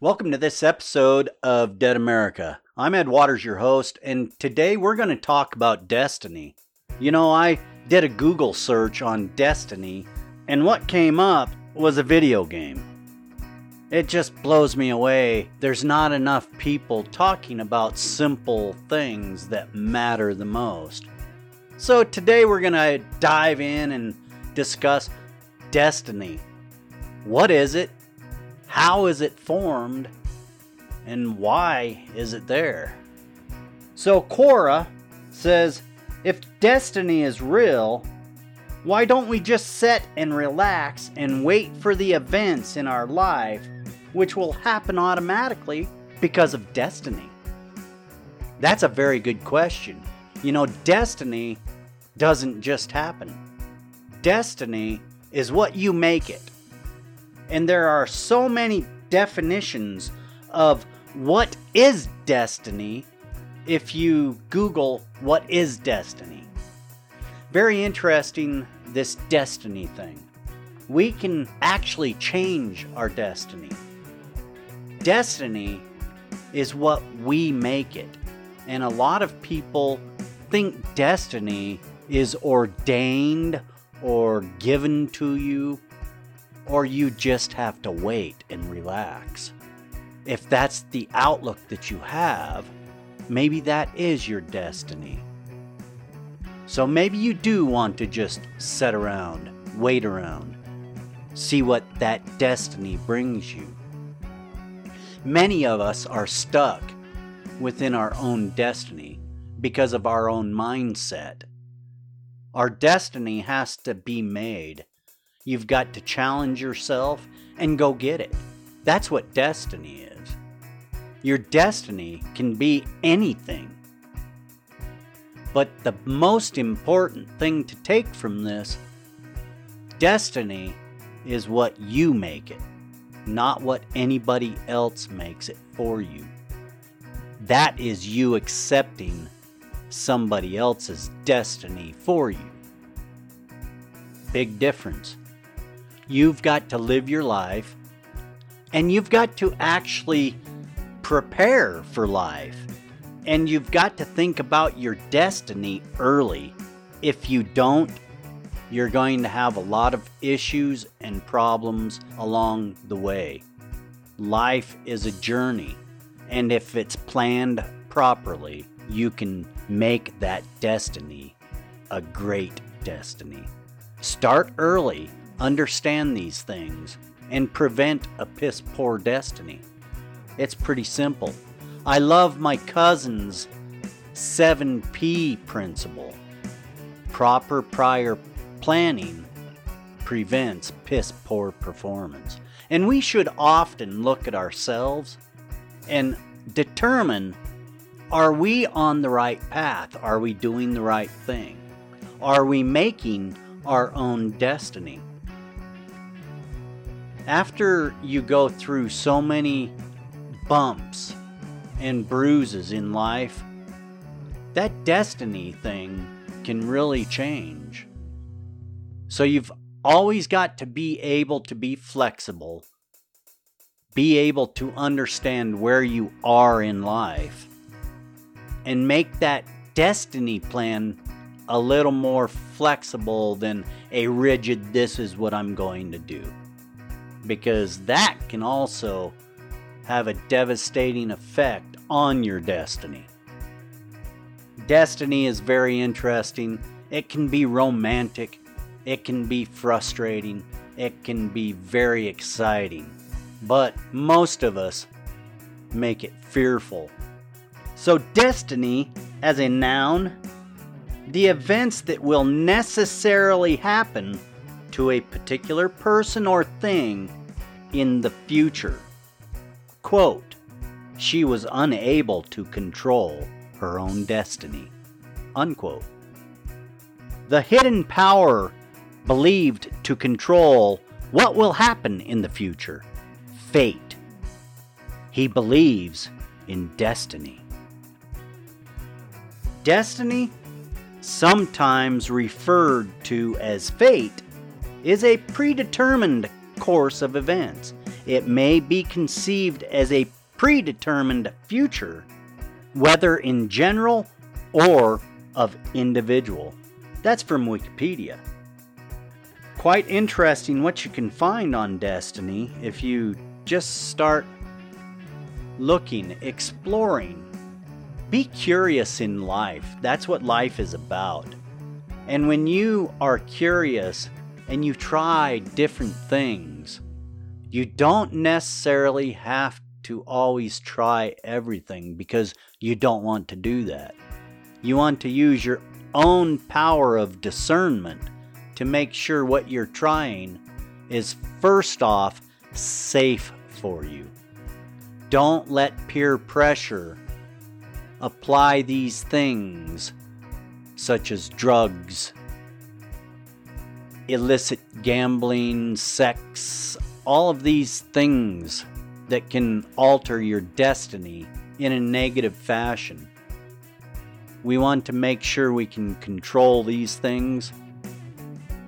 Welcome to this episode of Dead America. I'm Ed Waters, your host, and today we're going to talk about Destiny. You know, I did a Google search on Destiny, and what came up was a video game. It just blows me away. There's not enough people talking about simple things that matter the most. So today we're going to dive in and discuss Destiny. What is it? How is it formed? And why is it there? So Cora says if destiny is real, why don't we just sit and relax and wait for the events in our life which will happen automatically because of destiny? That's a very good question. You know, destiny doesn't just happen. Destiny is what you make it. And there are so many definitions of what is destiny if you Google what is destiny. Very interesting, this destiny thing. We can actually change our destiny. Destiny is what we make it. And a lot of people think destiny is ordained or given to you or you just have to wait and relax. If that's the outlook that you have, maybe that is your destiny. So maybe you do want to just sit around, wait around, see what that destiny brings you. Many of us are stuck within our own destiny because of our own mindset. Our destiny has to be made You've got to challenge yourself and go get it. That's what destiny is. Your destiny can be anything. But the most important thing to take from this destiny is what you make it, not what anybody else makes it for you. That is you accepting somebody else's destiny for you. Big difference. You've got to live your life and you've got to actually prepare for life. And you've got to think about your destiny early. If you don't, you're going to have a lot of issues and problems along the way. Life is a journey, and if it's planned properly, you can make that destiny a great destiny. Start early understand these things, and prevent a piss poor destiny. It's pretty simple. I love my cousin's 7P principle. Proper prior planning prevents piss poor performance. And we should often look at ourselves and determine are we on the right path? Are we doing the right thing? Are we making our own destiny? After you go through so many bumps and bruises in life, that destiny thing can really change. So you've always got to be able to be flexible, be able to understand where you are in life, and make that destiny plan a little more flexible than a rigid, this is what I'm going to do because that can also have a devastating effect on your destiny. Destiny is very interesting. It can be romantic, it can be frustrating, it can be very exciting, but most of us make it fearful. So, destiny, as a noun, the events that will necessarily happen to a particular person or thing in the future. Quote, she was unable to control her own destiny. Unquote. The hidden power believed to control what will happen in the future. Fate. He believes in destiny. Destiny, sometimes referred to as fate, is a predetermined course of events. it may be conceived as a predetermined future, whether in general or of individual. That's from Wikipedia. Quite interesting what you can find on Destiny if you just start looking, exploring. Be curious in life. That's what life is about. And when you are curious and you try different things, you don't necessarily have to always try everything because you don't want to do that. You want to use your own power of discernment to make sure what you're trying is first off safe for you. Don't let peer pressure apply these things, such as drugs, illicit gambling, sex, all of these things that can alter your destiny in a negative fashion. We want to make sure we can control these things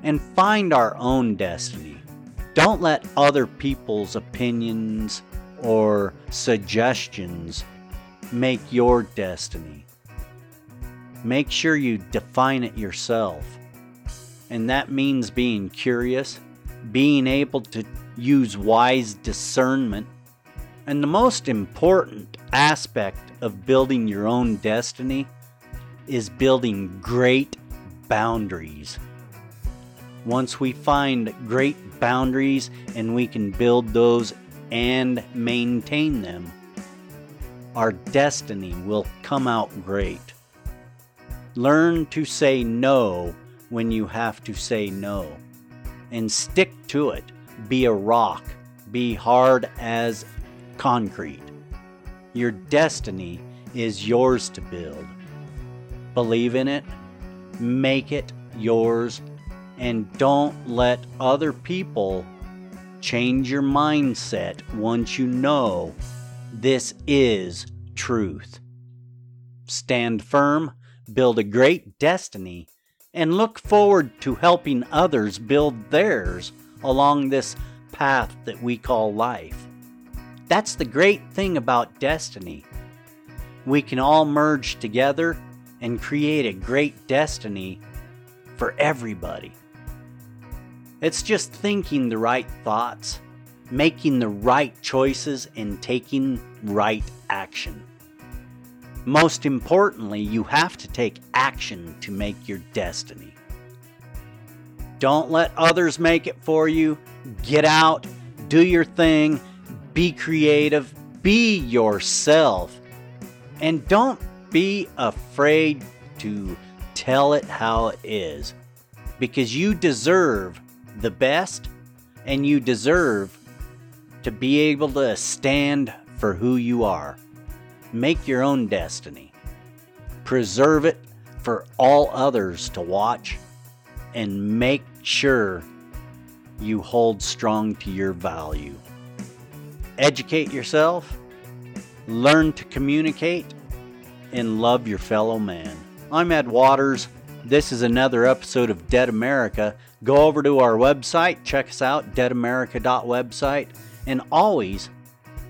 and find our own destiny. Don't let other people's opinions or suggestions make your destiny. Make sure you define it yourself. And that means being curious, being able to use wise discernment, and the most important aspect of building your own destiny is building great boundaries. Once we find great boundaries and we can build those and maintain them, our destiny will come out great. Learn to say no when you have to say no and stick to it. Be a rock, be hard as concrete. Your destiny is yours to build. Believe in it, make it yours and don't let other people change your mindset once you know this is truth. Stand firm, build a great destiny, and look forward to helping others build theirs along this path that we call life. That's the great thing about destiny. We can all merge together and create a great destiny for everybody. It's just thinking the right thoughts, making the right choices, and taking right action. Most importantly, you have to take action to make your destiny. Don't let others make it for you. Get out, do your thing, be creative, be yourself, and don't be afraid to tell it how it is because you deserve the best, and you deserve to be able to stand for who you are. Make your own destiny. Preserve it for all others to watch, and make sure you hold strong to your value. Educate yourself, learn to communicate, and love your fellow man. I'm Ed Waters. This is another episode of Dead America Go over to our website, check us out, deadamerica.website, and always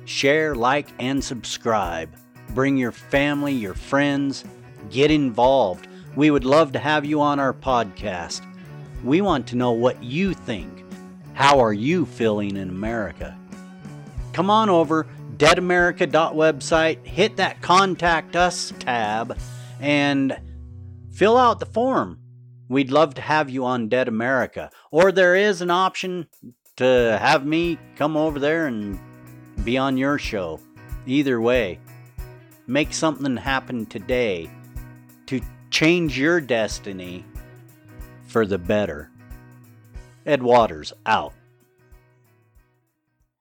share, like, and subscribe. Bring your family, your friends, get involved. We would love to have you on our podcast. We want to know what you think. How are you feeling in America? Come on over, deadamerica.website, hit that contact us tab, and fill out the form We'd love to have you on Dead America. Or there is an option to have me come over there and be on your show. Either way, make something happen today to change your destiny for the better. Ed Waters out.